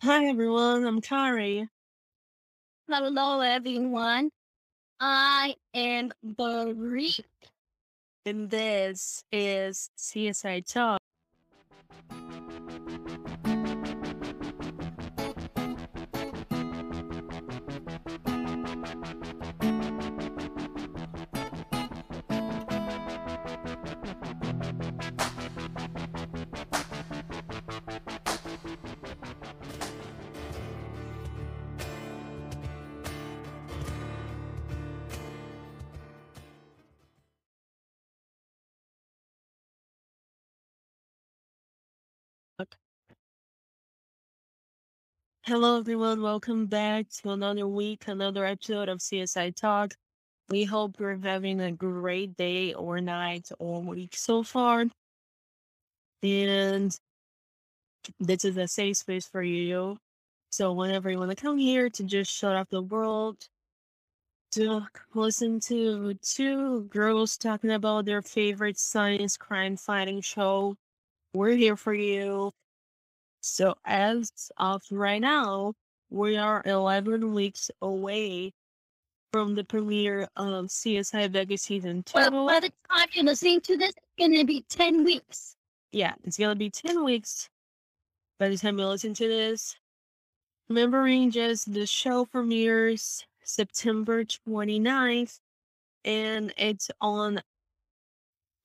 Hi everyone, I'm Kari. Hello everyone. I am Barik. And this is CSI Talk. Hello everyone, welcome back to another week, another episode of CSI Talk. We hope you're having a great day or night or week so far. And this is a safe space for you. So whenever you want to come here to just shut off the world, to listen to two girls talking about their favorite science crime fighting show, we're here for you. So as of right now, we are 11 weeks away from the premiere of CSI Vegas season two. Well, by the time you're listening to this, it's going to be 10 weeks. Yeah, it's going to be 10 weeks by the time you listen to this. Remembering just the show premieres September 29th, and it's on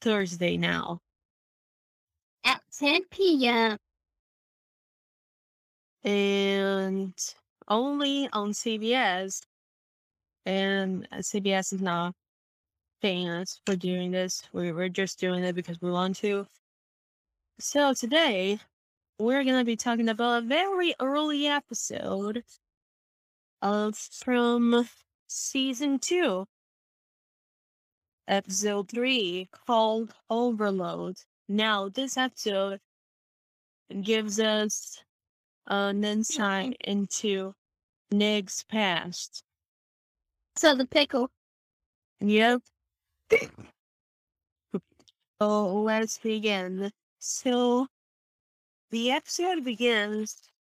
Thursday now. At 10 p.m and only on CBS. And uh, CBS is not paying us for doing this. We, we're just doing it because we want to. So today, we're going to be talking about a very early episode of from season two, episode three, called Overload. Now, this episode gives us an insight into Nick's past. So the pickle. Yep. so oh, let's begin. So the episode begins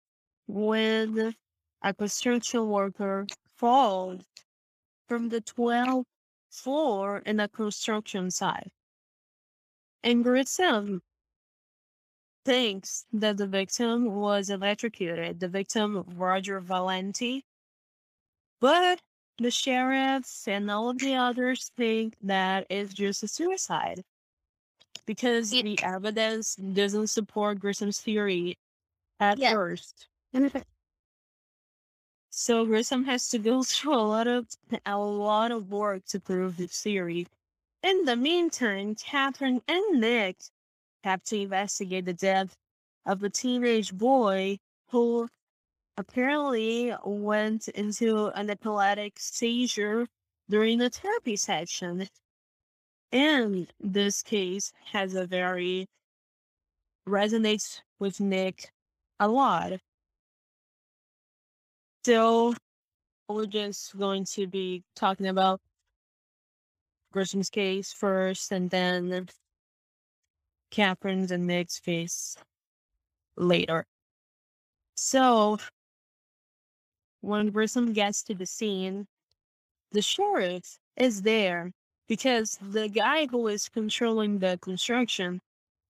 when a construction worker falls from the 12th floor in a construction site. And Grissom thinks that the victim was electrocuted, the victim, Roger Valenti. But the sheriffs and all of the others think that it's just a suicide because the evidence doesn't support Grissom's theory at yeah. first. so Grissom has to go through a lot of a lot of work to prove his theory. In the meantime, Catherine and Nick have to investigate the death of a teenage boy who apparently went into an epileptic seizure during a therapy session. And this case has a very resonates with Nick a lot. So we're just going to be talking about Grissom's case first and then Catherine's and Nick's face later. So, when Grissom gets to the scene, the sheriff is there because the guy who is controlling the construction,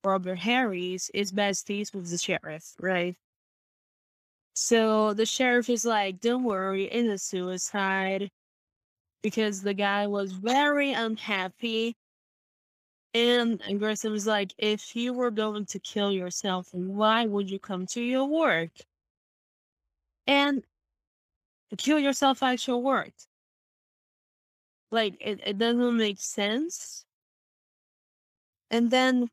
Robert Harris, is besties with the sheriff, right? So the sheriff is like, don't worry, it's a suicide. Because the guy was very unhappy and Grissom was like, if you were going to kill yourself, why would you come to your work? And kill yourself at your work. Like, it, it doesn't make sense. And then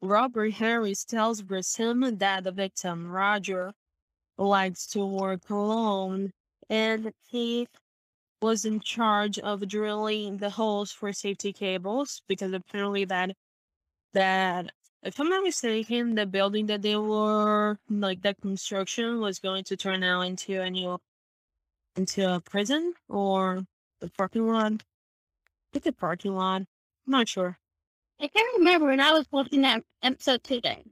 Robert Harris tells Grissom that the victim, Roger, likes to work alone and he was in charge of drilling the holes for safety cables because apparently that that if I'm not mistaken, the building that they were like that construction was going to turn out into a new into a prison or the parking lot. It's a parking lot. I'm not sure. I can't remember when I was watching that episode today.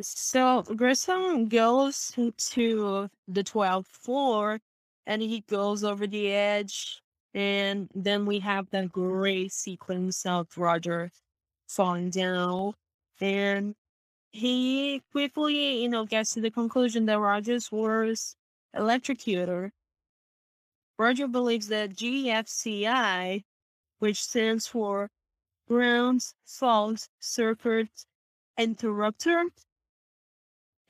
So Grissom goes to the 12th floor and he goes over the edge. And then we have that great sequence of Roger falling down. And he quickly, you know, gets to the conclusion that Rogers was electrocutor. Roger believes that GFCI, which stands for Ground Fault Circuit Interrupter,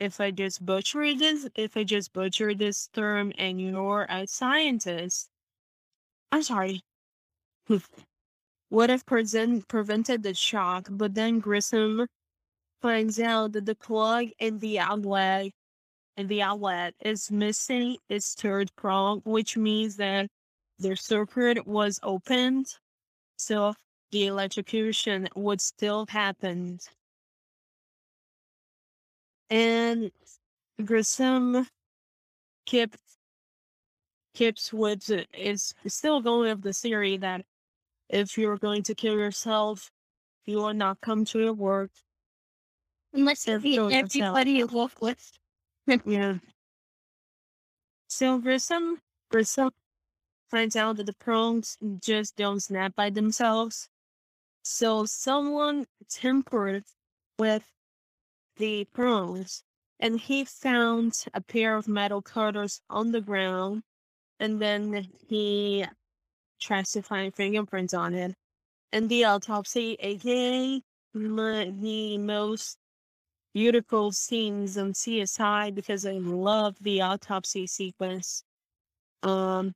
if I just butcher this, if I just butcher this term and you're a scientist, I'm sorry, would have present, prevented the shock, but then Grissom finds out that the plug in the outlet the outlet is missing its third prong, which means that the circuit was opened, so the electrocution would still happen. And Grissom kept keeps with is still going with the theory that if you're going to kill yourself, you will not come to your work. Unless you beat everybody you with. Yeah. So Grissom Grissom finds out that the prongs just don't snap by themselves. So someone tempered with the prongs and he found a pair of metal cutters on the ground and then he tries to find fingerprints on it. And the autopsy, aka my, the most beautiful scenes on CSI because I love the autopsy sequence. Um,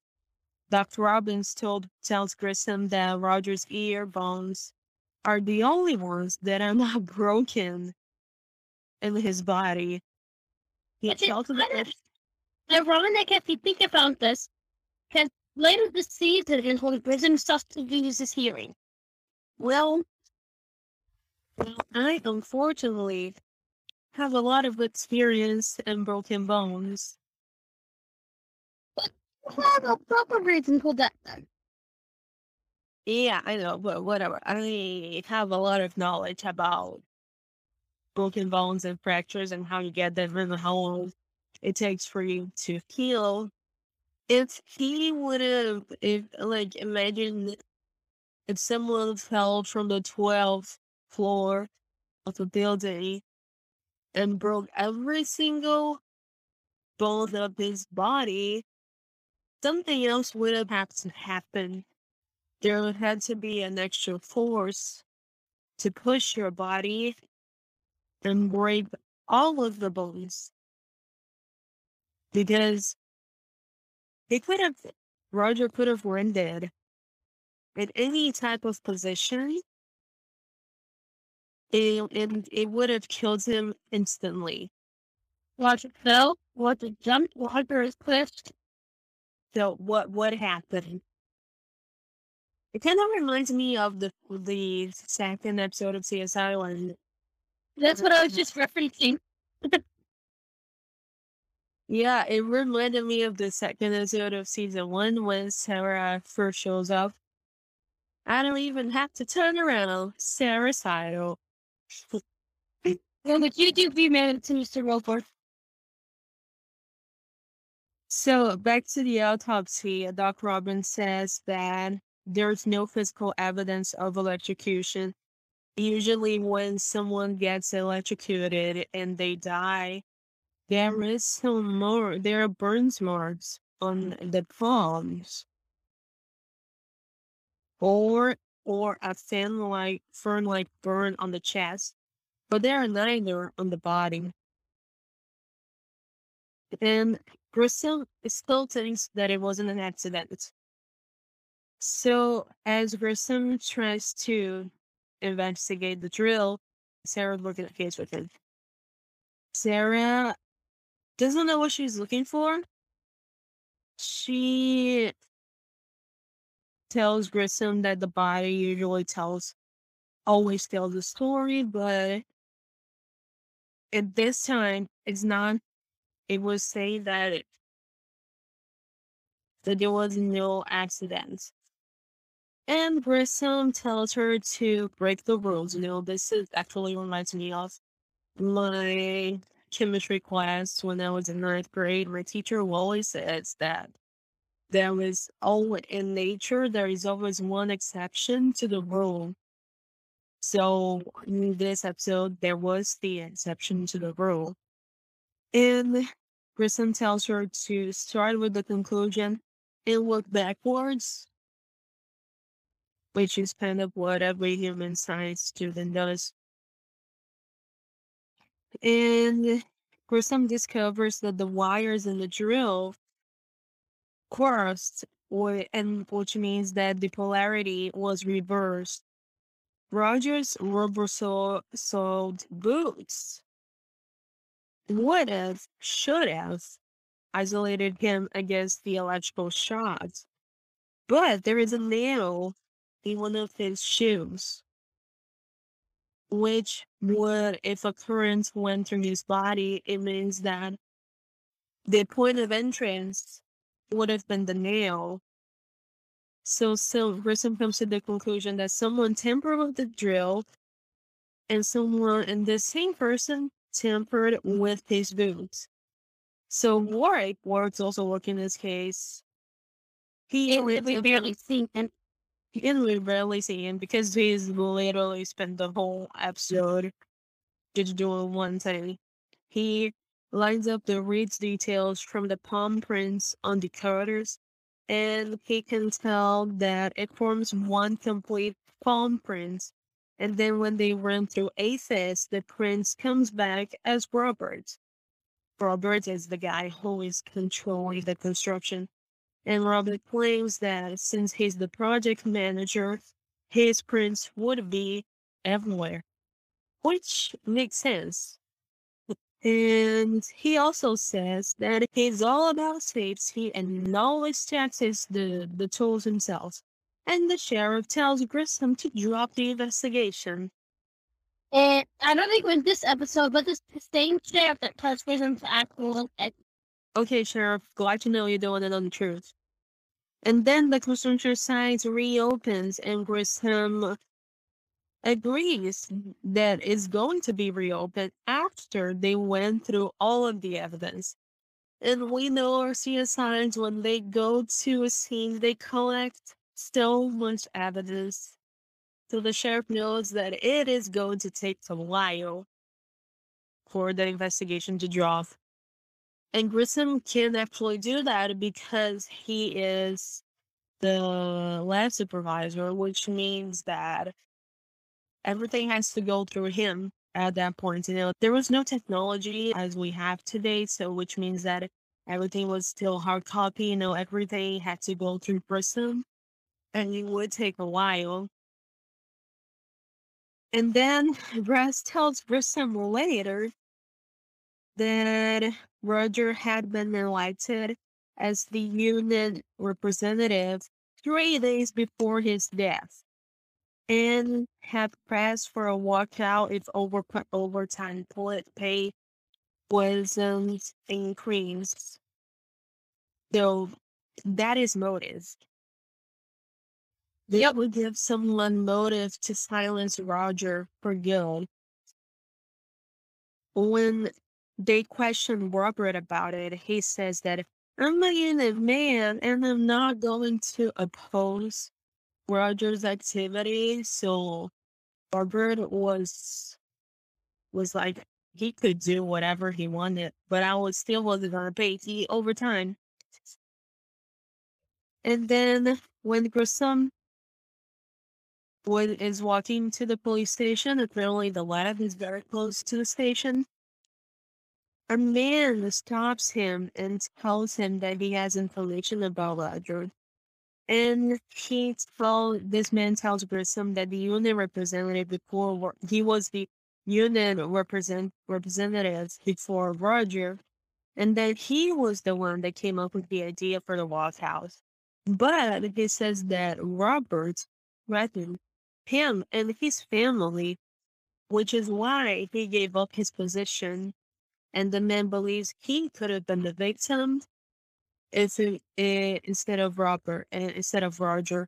Dr. Robbins told tells Grissom that Roger's ear bones are the only ones that are not broken in his body. He Which is tells kind of ironic if you think about this, because later this season is when Grissom starts to lose his hearing. Well, well, I unfortunately have a lot of experience in broken bones. Well, no proper reason for that then. Yeah, I know, but whatever. I have a lot of knowledge about broken bones and fractures and how you get them and how long it takes for you to heal. If he would have, if like, imagine if someone fell from the 12th floor of a building and broke every single bone of his body, something else would have had to happen. There would have to be an extra force to push your body and break all of the bones. Because he could have, Roger could have rendered in any type of position, it, it, it would have killed him instantly. Roger fell, Roger jumped, Roger is pushed. So what what happened? It kind of reminds me of the the second episode of CSI when That's what I was just referencing. yeah, it reminded me of the second episode of season one when Sara first shows up. I don't even have to turn around. Sara Sidle. What would you do you made to Mr. Roper? So back to the autopsy, uh, Doc Robbins says that there's no physical evidence of electrocution. Usually, when someone gets electrocuted and they die, there is some more. There are burns marks on the palms, or or a thin like fern like burn on the chest, but there are neither on the body. And Grissom still thinks that it wasn't an accident. So, as Grissom tries to investigate the drill, Sara looks at the case with him. Sara doesn't know what she's looking for. She tells Grissom that the body usually tells, always tells the story, but at this time, it's not it was say that it, that there was no accident. And Grissom tells her to break the rules. You know, this is actually reminds me of my chemistry class when I was in ninth grade, my teacher always says that there was always in nature there is always one exception to the rule. So in this episode, there was the exception to the rule. And Grissom tells her to start with the conclusion and work backwards, which is kind of what every human science student does. And Grissom discovers that the wires in the drill crossed, or, and which means that the polarity was reversed. Roger's rubber soled boots would have, should have, isolated him against the electrical shocks. But there is a nail in one of his shoes, which would, if a current went through his body, it means that the point of entrance would have been the nail. So, so Grissom comes to the conclusion that someone tampered with the drill and someone and the same person tampered with his boots. So Warrick, Warrick's also working this case. He we barely see him. And we barely see him because he's literally spent the whole episode just doing one thing. He lines up the reads details from the palm prints on the cutters, and he can tell that it forms one complete palm print and then when they run through AFIS, the prince comes back as Robert. Robert is the guy who is controlling the construction. And Robert claims that since he's the project manager, his prints would be everywhere. Which makes sense. And he also says that he's all about safety and always checks the, the tools himself and the sheriff tells Grissom to drop the investigation. And I don't think it was this episode, but this the same sheriff that tells Grissom to act Okay, Sheriff, glad to know you're doing it on the truth. And then the construction site reopens and Grissom agrees that it's going to be reopened after they went through all of the evidence. And we know our CSIs, when they go to a scene, they collect so much evidence. So the sheriff knows that it is going to take a while for the investigation to drop. And Grissom can actually do that because he is the lab supervisor, which means that everything has to go through him at that point. You know, there was no technology as we have today, so which means that everything was still hard copy, you know, everything had to go through Grissom and it would take a while. And then Brass tells Grissom later that Roger had been elected as the union representative three days before his death and had pressed for a walkout if over overtime pay wasn't increased. So that is motive. That would give someone motive to silence Roger for good. When they question Robert about it, he says that I'm a unit man and I'm not going to oppose Roger's activity. So Robert was was like he could do whatever he wanted, but I was still wasn't gonna pay the overtime. And then when Grissom Wood is walking to the police station. Apparently, the lab is very close to the station. A man stops him and tells him that he has information about Roger. And he told this man tells Grissom that the union representative before he was the union represent representative before Roger, and that he was the one that came up with the idea for the Walk House. But he says that Robert Redden him and his family, which is why he gave up his position. And the man believes he could have been the victim if it, it, instead of Robert and eh, instead of Roger.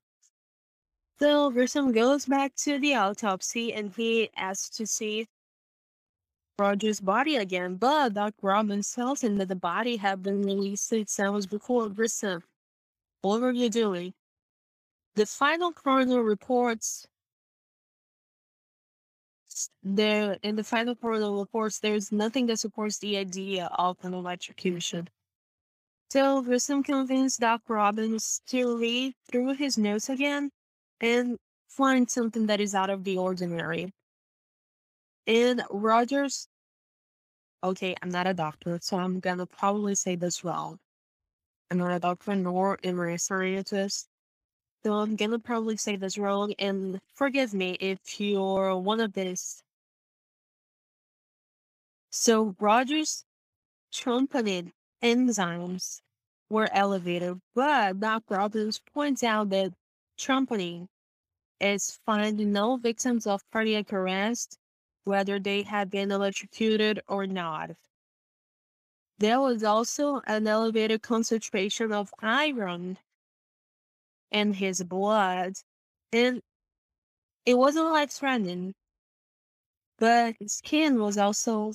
So Grissom goes back to the autopsy and he asks to see Roger's body again, but Doc Robbins tells him that the body had been released six hours before Grissom. What were you doing? The final coroner reports there in the final coroner reports there's nothing that supports the idea of an electrocution. So Grissom convinced Doc Robbins to read through his notes again and find something that is out of the ordinary. And Rogers, okay, I'm not a doctor, so I'm gonna probably say this wrong. I'm not a doctor nor a scientist, so I'm gonna probably say this wrong, and forgive me if you're one of these. So Rogers trumpeted enzymes were elevated, but Doc Robbins points out that trumpeting is finding no victims of cardiac arrest, whether they had been electrocuted or not. There was also an elevated concentration of iron in his blood, and it wasn't life threatening, but his skin was also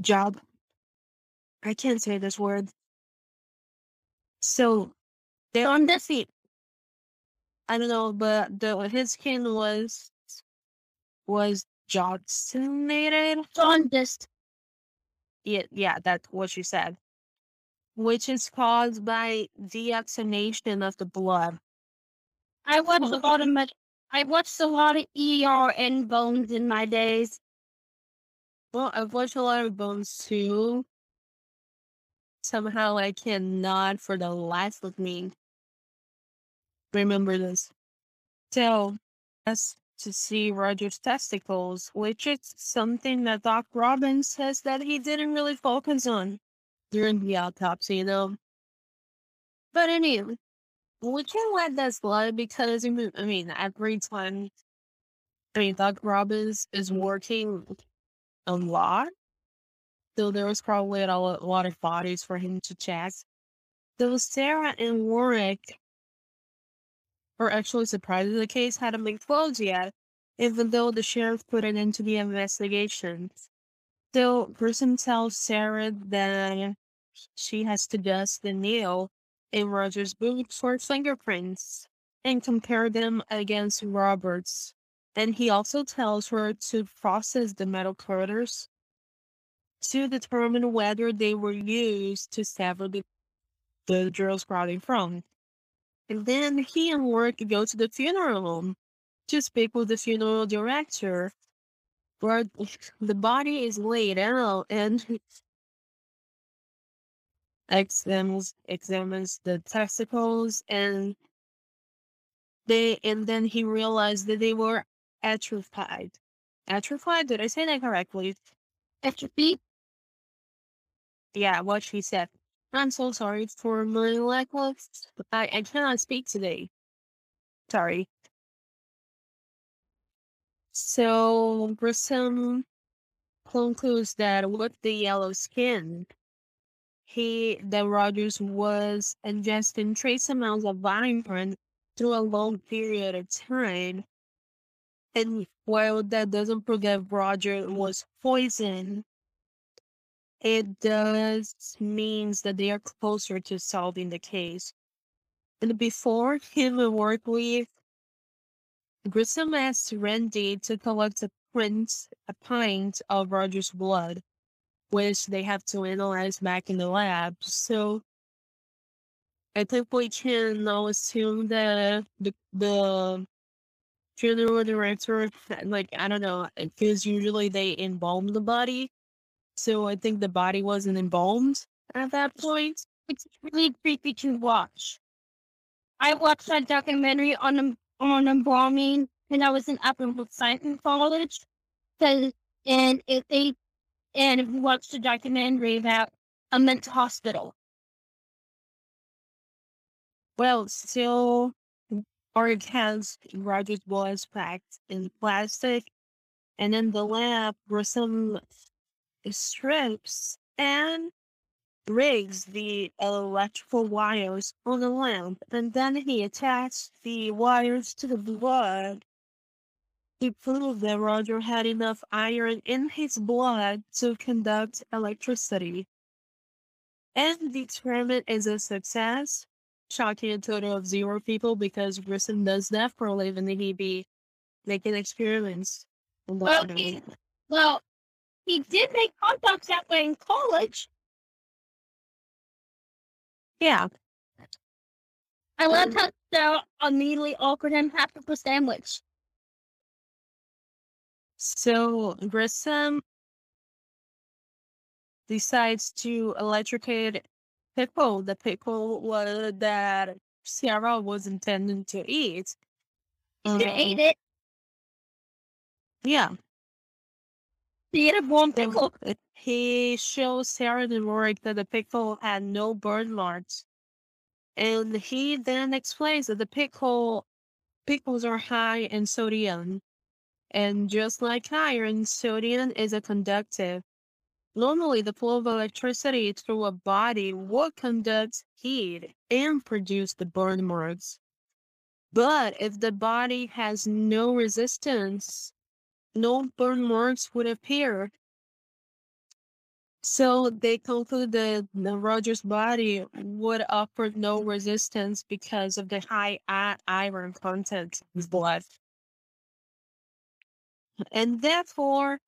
job. I can't say this word. So they're on the feet. I don't know, but the his skin was was Johnsonnated. Jaundiced. Yeah, yeah, that's what she said. Which is caused by deoxygenation of the blood. I watched a lot of med- I watched a lot of ER and bones in my days. Well, I've watched a lot of Bones too. Somehow I cannot, for the life of me, remember this. So, as to see Roger's testicles, which is something that Doc Robbins says that he didn't really focus on during the autopsy, though. But anyway, we can let that slide because, I mean, every time, I mean, Doc Robbins is working a lot. So there was probably a lot, of bodies for him to check. Though Sara and Warrick were actually surprised the case hadn't been closed yet, even though the sheriff put it into the investigation. So Grissom tells Sara that she has to dust the nail in Roger's boot for fingerprints and compare them against Robert's. And he also tells her to process the metal cutters to determine whether they were used to sever the, the girl's body from. And then he and Work go to the funeral home to speak with the funeral director, where the body is laid out and examines examines the testicles and they and then he realized that they were atrophied. Atrophied? Did I say that correctly? Atrophy? Yeah, what she said. I'm so sorry for my of. I, I cannot speak today. Sorry. So, Grissom concludes that with the yellow skin, he, that Rogers was ingesting trace amounts of iron through a long period of time and while that doesn't prove that Roger was poisoned, it does means that they are closer to solving the case. And before him and work with Grissom asked Randy to collect a print, a pint of Roger's blood, which they have to analyze back in the lab. So I think we can now assume that the the funeral director, like, I don't know, because usually they embalm the body. So I think the body wasn't embalmed at that point. It's really creepy to watch. I watched that documentary on on embalming when I was in Upper Science College. and if they and watched a documentary about a mental hospital. Well, still or it has Roger's was packed in plastic, and in the lab were some strips and rigs the electrical wires on the lamp, and then he attached the wires to the blood he proved that Roger had enough iron in his blood to conduct electricity. And the experiment is a success, shocking a total of zero people because Grissom does that for a living. He be making experiments. Well, well, he did make hot dogs that way in college. Yeah. I loved mm. how they immediately offered him half of a sandwich. So Grissom decides to electrocute pickle, the pickle was that Sara was intending to eat. She um, ate it. Yeah. Ate a. Uh, he shows Sara the Rory that the pickle had no burn marks. And he then explains that the pickle pickles are high in sodium. And just like iron, sodium is a conductive. Normally, the flow of electricity through a body would conduct heat and produce the burn marks. But if the body has no resistance, no burn marks would appear. So they concluded that Roger's body would offer no resistance because of the high iron content in his blood. And therefore,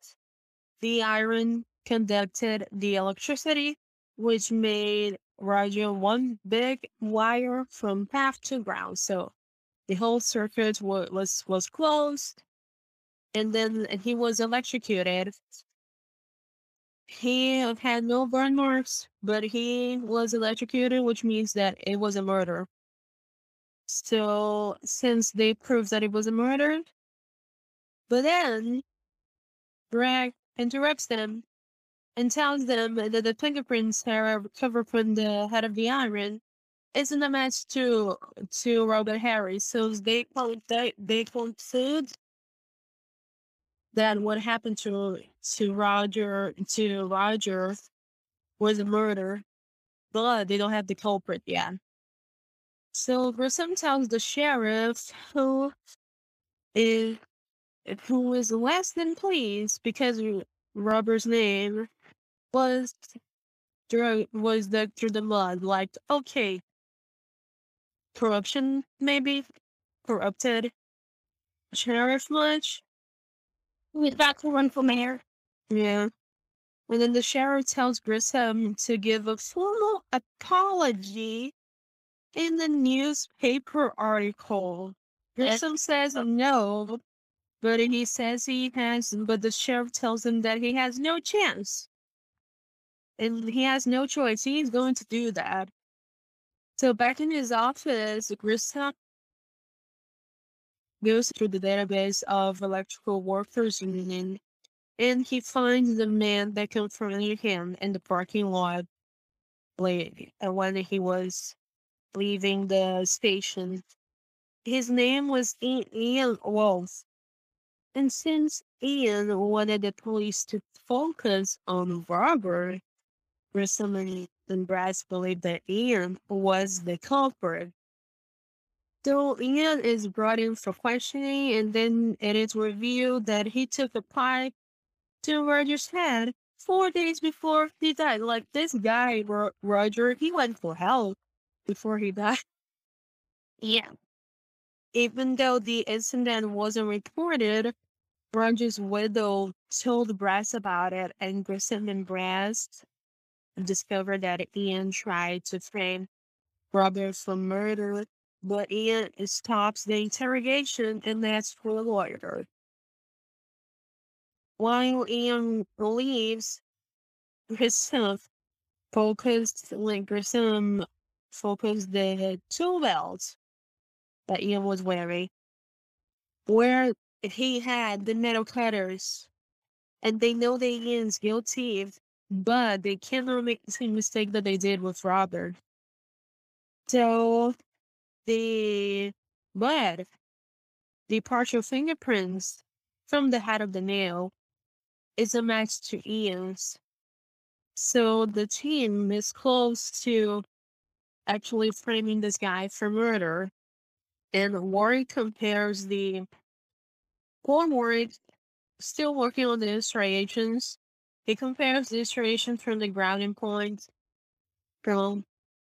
the iron conducted the electricity, which made Roger one big wire from path to ground. So the whole circuit was was, was closed, and then he was electrocuted. He had no burn marks, but he was electrocuted, which means that it was a murder. So, since they proved that it was a murder, but then Greg interrupts them and tells them that the fingerprints are recovered from the head of the iron isn't a match to to Robert Harris. So they they they conclude that what happened to to Roger to Roger was a murder, but they don't have the culprit yet. So Grissom tells the sheriff who is who is less than pleased because Robert's name was through was the through the mud. Like, okay, corruption maybe corrupted sheriff much. We've got to run for mayor. Yeah. And then the sheriff tells Grissom to give a formal apology in the newspaper article. Grissom says no, but he says he has, but the sheriff tells him that he has no chance. And he has no choice. He's going to do that. So back in his office, Grissom goes through the database of electrical workers union and he finds the man that confronted him in the parking lot late uh, when he was leaving the station. His name was Ian Wolf. And since Ian wanted the police to focus on Robert, Grissom and Brass believed that Ian was the culprit. So Ian is brought in for questioning, and then it is revealed that he took a pipe to Roger's head four days before he died. Like this guy, Roger, he went for help before he died. Yeah. Even though the incident wasn't reported, Roger's widow told Brass about it, and Grissom and Brass discovered that Ian tried to frame Robert for murder but Ian stops the interrogation and asks for a lawyer. While Ian leaves, Grissom focused like Grissom focused the tool belt that Ian was wearing, where he had the metal cutters, and they know that Ian's guilty, but they cannot make the same mistake that they did with Robert. So the blood, the partial fingerprints from the head of the nail is a match to Ian's. So the team is close to actually framing this guy for murder. And Warren compares the Cornwall still working on the striations. He compares the striations from the grounding point from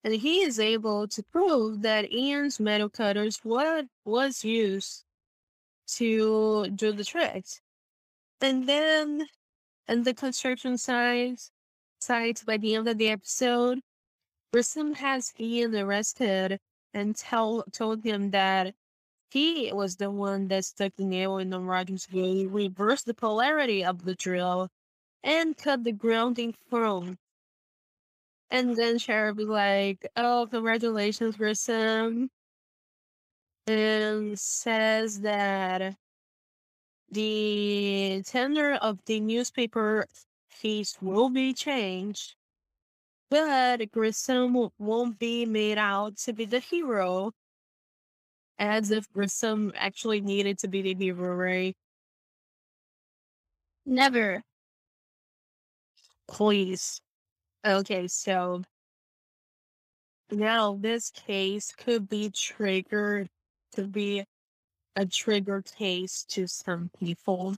and he is able to prove that Ian's metal cutters what was used to do the tricks. And then and the construction site site by the end of the episode, Grissom has Ian arrested and tell told him that he was the one that stuck the nail in the Rogers wheel, reversed the polarity of the drill, and cut the grounding from. And then Cheryl be like, "Oh, congratulations, Grissom," and says that the tender of the newspaper fees will be changed, but Grissom won't be made out to be the hero as if Grissom actually needed to be the hero, right? Never. Please. Okay, so now this case could be triggered to be a trigger case to some people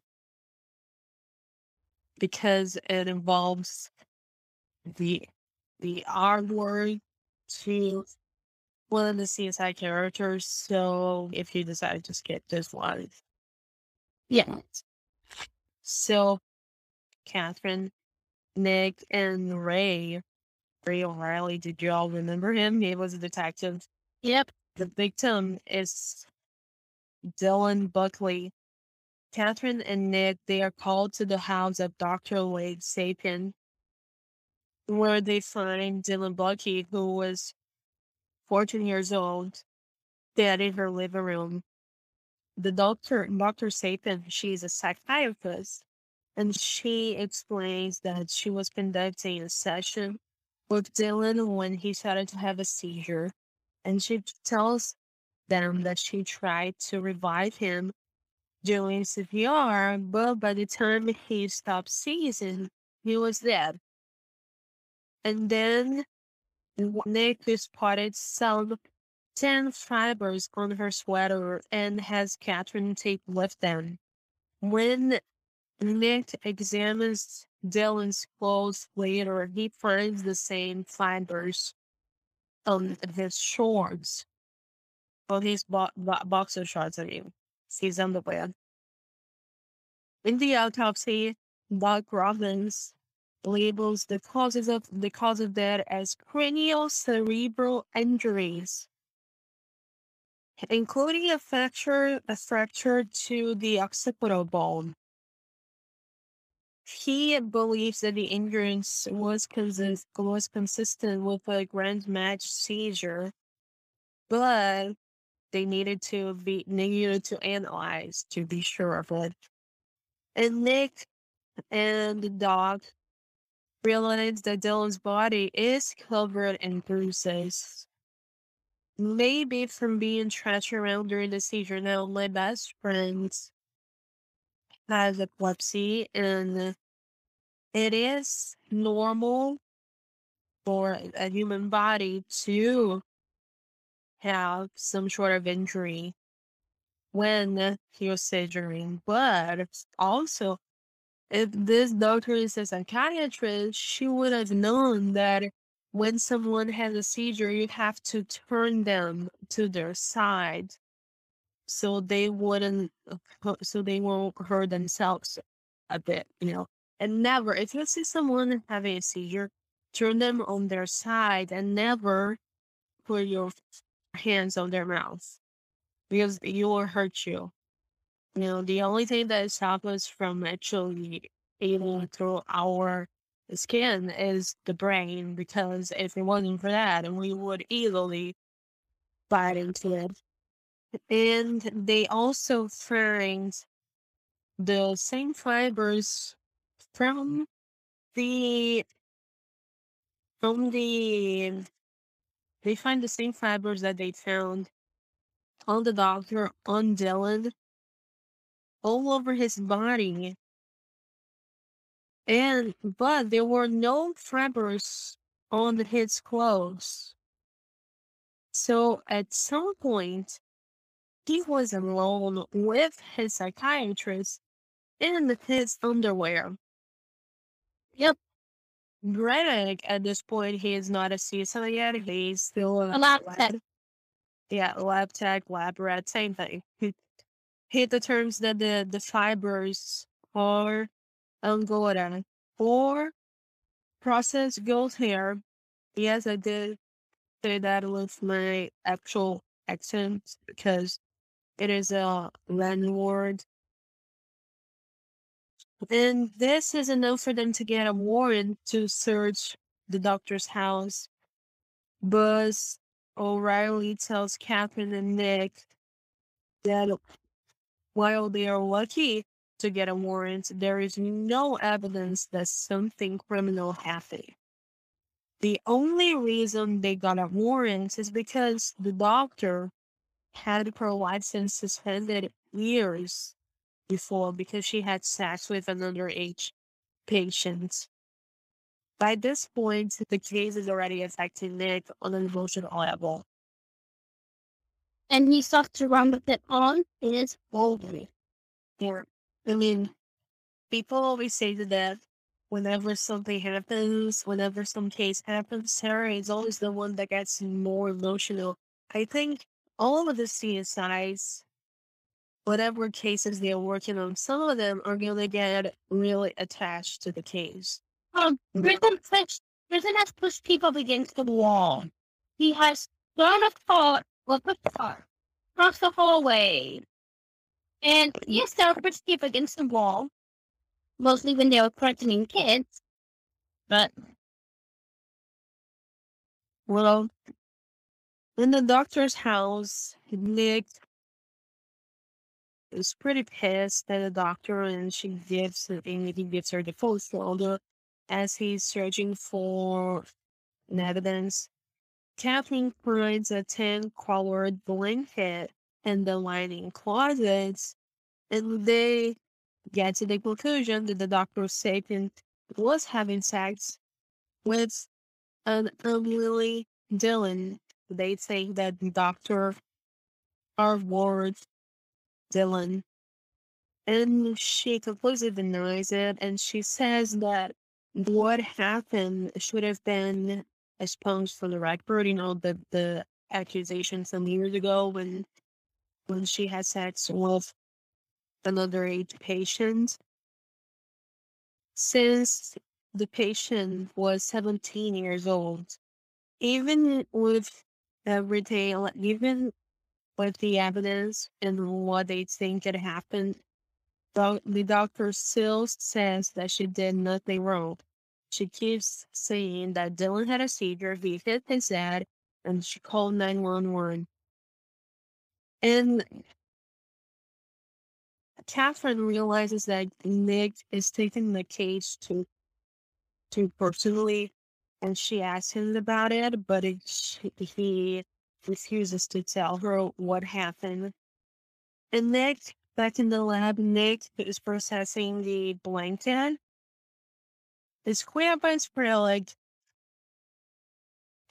because it involves the the R word to one of the CSI characters. So if you decide to skip this one, Yeah. so Catherine, Nick, and Ray, Ray O'Riley. Did you all remember him? He was a detective. Yep. The victim is Dylan Buckley. Catherine and Nick, they are called to the house of Dr. Wade Sapien, where they find Dylan Buckley, who was 14 years old, dead in her living room. The doctor, Dr. Sapien, she's a psychiatrist, and she explains that she was conducting a session with Dylan when he started to have a seizure. And she tells them that she tried to revive him doing CPR, but by the time he stopped seizing, he was dead. And then Nick spotted some 10 fibers on her sweater and has Catherine tape left them. When Nick examines Dylan's clothes later, he finds the same fibers on his shorts. Oh, on his bo- bo- boxer shorts, I mean, his underwear. In the autopsy, Doc Robbins labels the causes of the cause of death as cranial cerebral injuries, including a fracture, a fracture to the occipital bone. He believes that the injuries was, consist, was consistent with a grand mal seizure, but they needed to be needed to analyze to be sure of it. And Nick and the dog realize that Dylan's body is covered in bruises. Maybe from being trashed around during the seizure. Now, my best friend has epilepsy, and it is normal for a human body to have some sort of injury when you're seizuring, but also if this doctor is a psychiatrist, she would have known that when someone has a seizure, you have to turn them to their side so they wouldn't, uh, so they won't hurt themselves a bit, you know. And never, if you see someone having a seizure, turn them on their side and never put your hands on their mouth because it will hurt you. You know, the only thing that stops us from actually eating through our skin is the brain, because if it wasn't for that, we would easily bite into it. And they also find the same fibers from the from the they find the same fibers that they found on the doctor on Dylan all over his body. And but there were no fibers on his clothes. So at some point, he was alone with his psychiatrist in his underwear. Yep. Greg, at this point, he is not a CSI yet. He's still A lab tech. Yeah, lab tech, lab rat, same thing. He, he determines that the, the fibers are Angora or processed goat hair. Yes, I did say that with my actual accent because it is a landlord. And this is enough for them to get a warrant to search the doctor's house. Buzz O'Riley tells Catherine and Nick that while they are lucky to get a warrant, there is no evidence that something criminal happened. The only reason they got a warrant is because the doctor had her license suspended years before because she had sex with an underage patient. By this point, the case is already affecting Nick on an emotional level. And he starts to run with it on his own. Yeah. I mean, people always say to that whenever something happens, whenever some case happens, Sara is always the one that gets more emotional. I think all of the CSIs, whatever cases they're working on, some of them are going to get really attached to the case. Um, Griffin has pushed people against the wall. He has thrown a car with a car across the hallway. And he has thrown pushed people against the wall, mostly when they were threatening kids. But Well, in the doctor's house, Nick is pretty pissed at the doctor and she gives and he gives her the full shoulder as he's searching for evidence. Catherine finds a tin colored blanket in the lining closets and they get to the conclusion that the doctor Sapien was having sex with an unwilling Dylan. They say that Dr. R. Ward Dylan. And she completely denies it and she says that what happened should have been expunged for the record, you know, the the accusation some years ago when when she had sex with another age patient. Since the patient was 17 years old, even with everything, even with the evidence and what they think had happened, the doctor still says that she did nothing wrong. She keeps saying that Dylan had a seizure, he hit his head, and she called 911. And Catherine realizes that Nick is taking the case too, too personally, and she asks him about it, but it, he refuses to tell her what happened. And Nick, back in the lab, Nick is processing the blanket. Queer by square, like,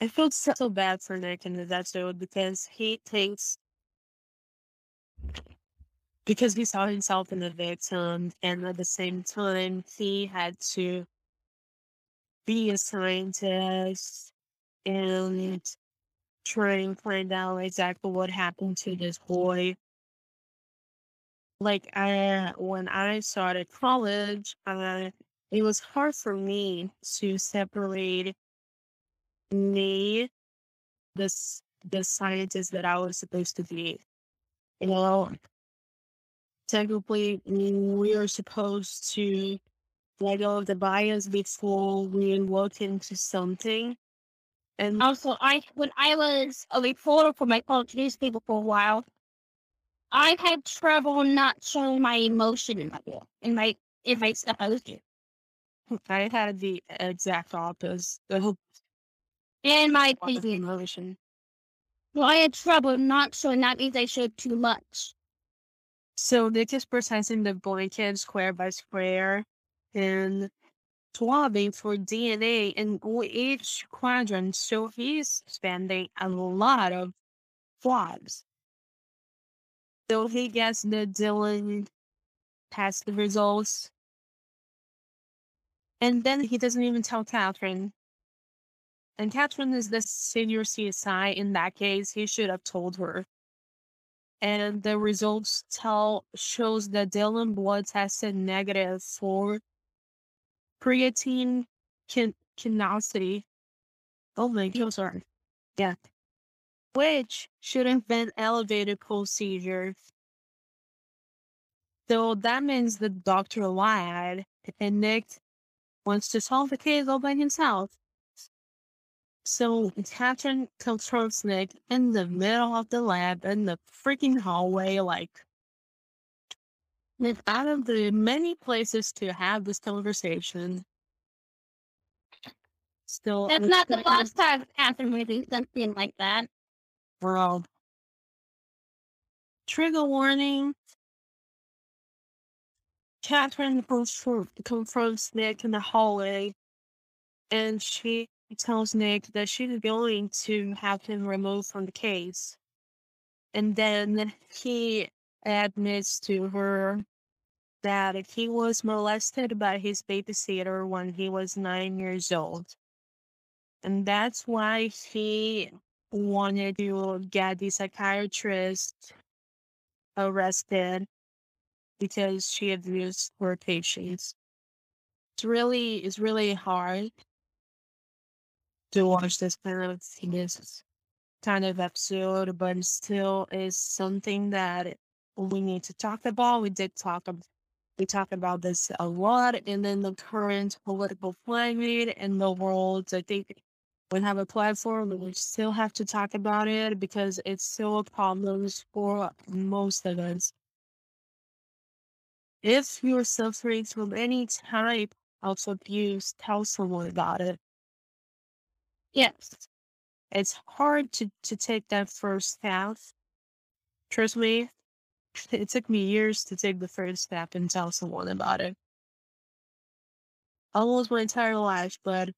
I feel so, bad for Nick in this episode because he thinks because he saw himself in the victim and at the same time he had to be a scientist and try and find out exactly what happened to this boy. Like I when I started college, uh, it was hard for me to separate me, this the scientist that I was supposed to be. You know, technically we are supposed to let go of the bias before we look into something. And also, I when I was a reporter for my college newspaper for a while, I had trouble not showing my emotion in my in my in my stuff I was doing. I had the exact opposite. In my opinion, emotion. well, I had trouble not showing. That means I showed too much. So Nick is processing the blanket square by square and swabbing for DNA in each quadrant. So he's spending a lot of swabs. So he gets the Dylan test results. And then he doesn't even tell Catherine. And Catherine is the senior CSI. In that case, he should have told her. And the results tell shows that Dylan blood tested negative for creatine kin- kinosity. Oh god, sorry. Yeah. Which should have been elevated seizure. So that means the doctor lied and Nick wants to solve the case all by himself. So Catherine confronts Nick in the middle of the lab in the freaking hallway, like out of the many places to have this conversation. Still, That's not the last time Catherine would do something like that. Bro. Trigger warning. Catherine confronts Nick in the hallway, and she tells Nick that she's going to have him removed from the case. And then he admits to her that he was molested by his babysitter when he was nine years old. And that's why he wanted to get the psychiatrist arrested because she abused her patients. It's really it's really hard to watch this kind of this kind of episode, but still is something that we need to talk about. We did talk about we talk about this a lot, and then the current political climate in the world. I think we have a platform, we still have to talk about it because it's still a problem for most of us. If you're suffering from any type of abuse, tell someone about it. Yes. It's hard to, to take that first step. Trust me, it took me years to take the first step and tell someone about it. Almost my entire life, but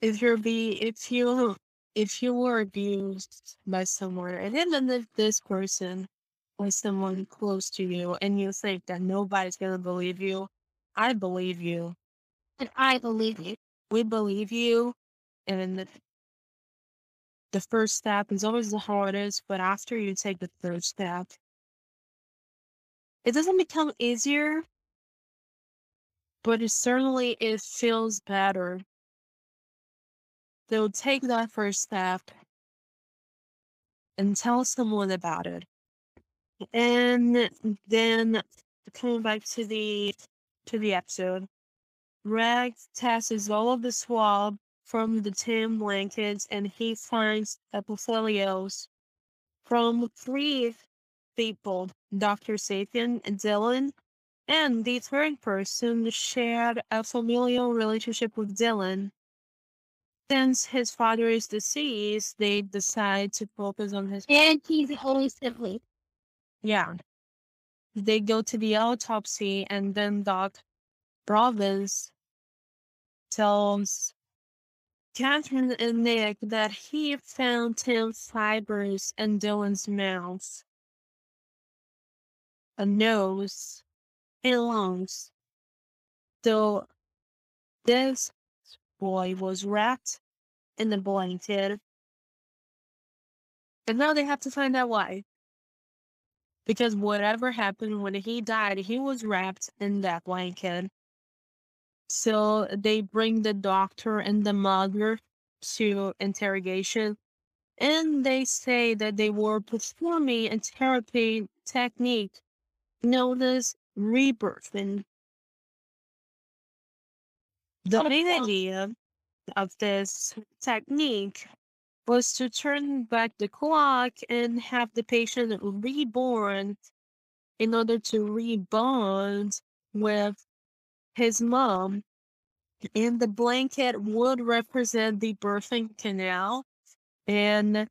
if you're be if you if you were abused by someone and even if this person was someone close to you and you think that nobody's gonna believe you, I believe you. And I believe you. We believe you and the, first step is always the hardest, but after you take the third step, it doesn't become easier, but it certainly it feels better they'll take that first step and tell someone about it. And then coming back to the to the episode, Greg tests all of the swab from the tin blankets and he finds epithelials from three people, Dr. And Dylan, and the third person shared a familial relationship with Dylan since his father is deceased, they decide to focus on his. And he's the only sibling. Yeah. They go to the autopsy, and then Doc Robbins tells Catherine and Nick that he found 10 fibers in Dylan's mouth, a nose, and lungs. So, this boy was wrapped in the blanket. And now they have to find out why. Because whatever happened when he died, he was wrapped in that blanket. So they bring the doctor and the mother to interrogation. And they say that they were performing a therapy technique known as rebirthing. The main idea of this technique was to turn back the clock and have the patient reborn in order to rebond with his mom. And the blanket would represent the birthing canal. And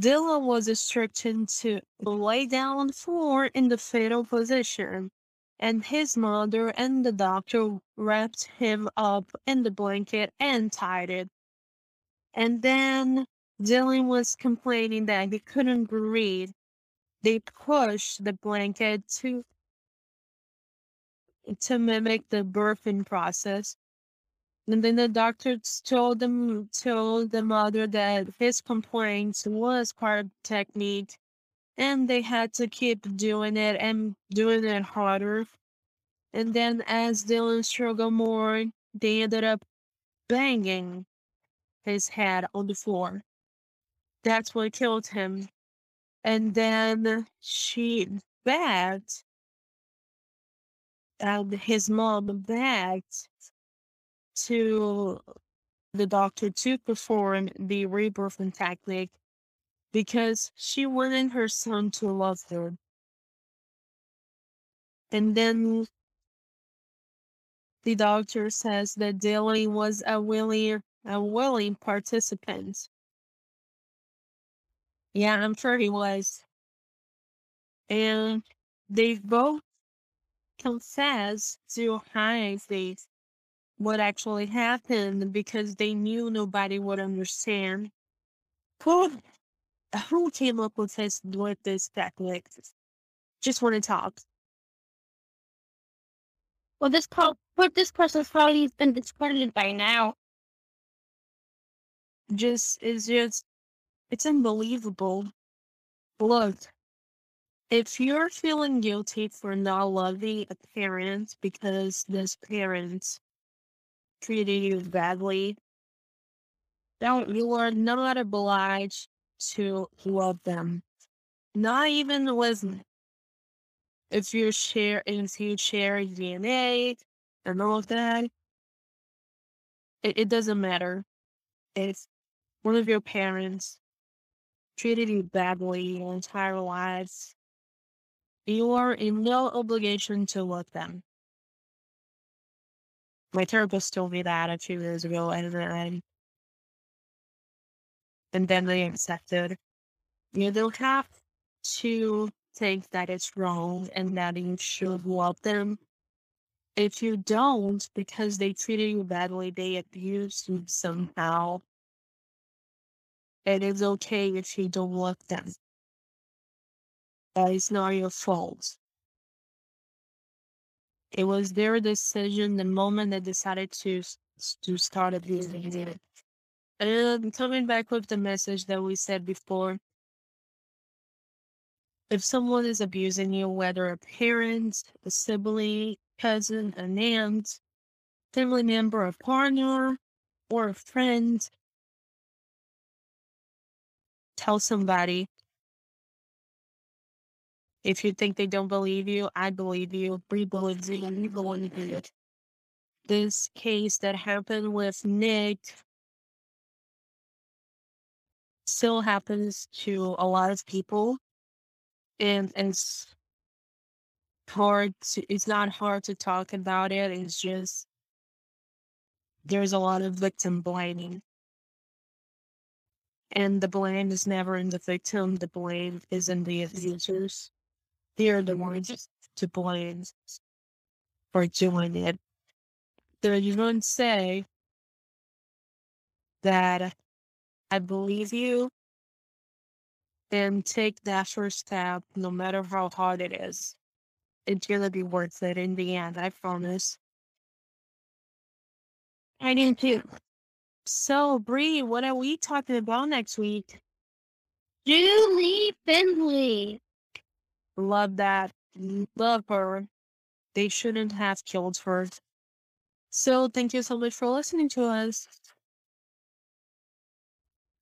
Dylan was instructed to lay down on the floor in the fetal position and his mother and the doctor wrapped him up in the blanket and tied it. And then Dylan was complaining that he couldn't breathe. they pushed the blanket to to mimic the birthing process. And then the doctor told them told the mother that his complaints was part of technique and they had to keep doing it and doing it harder. And then as Dylan struggled more, they ended up banging his head on the floor. That's what killed him. And then she begged, and his mom begged to the doctor to perform the rebirthing technique because she wanted her son to love her. And then the doctor says that Dilly was a willing, a willing participant. Yeah, I'm sure he was. And they both confessed to hide this what actually happened because they knew nobody would understand. Who, who came up with this with this technique? Just want to talk. Well, this call, but this person's probably been discredited by now. Just is just it's unbelievable. Look, if you're feeling guilty for not loving a parent because this parent treated you badly, don't you are not obliged to love them. Not even with if you share if you share DNA and all of that. It, it doesn't matter. If one of your parents treated you badly your entire lives, you are in no obligation to love them. My therapist told me that a few years ago, and then, um, and then they accepted. You don't have to think that it's wrong and that you should love them. If you don't, because they treated you badly, they abused you somehow, it is okay if you don't love them. That is not your fault. It was their decision the moment they decided to to start abusing you. And coming back with the message that we said before, if someone is abusing you, whether a parent, a sibling, cousin, an aunt, family member, a partner, or a friend, tell somebody. If you think they don't believe you, I believe you. Bree believes you. We believe you. This case that happened with Nick still happens to a lot of people and it's hard to, it's not hard to talk about it it's just there's a lot of victim blaming and the blame is never in the victim the blame is in the abusers they're the ones to blame for doing it so you don't say that i believe you and take that first step, no matter how hard it is. It's gonna be worth it in the end, I promise. I do too. So, Bree, what are we talking about next week? Julie Finlay. Love that. Love her. They shouldn't have killed her. So thank you so much for listening to us.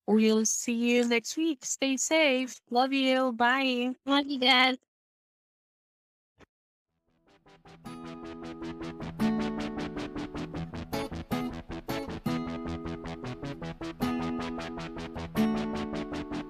We'll see you next week. Stay safe. Love you. Bye. Love you guys. Thank you.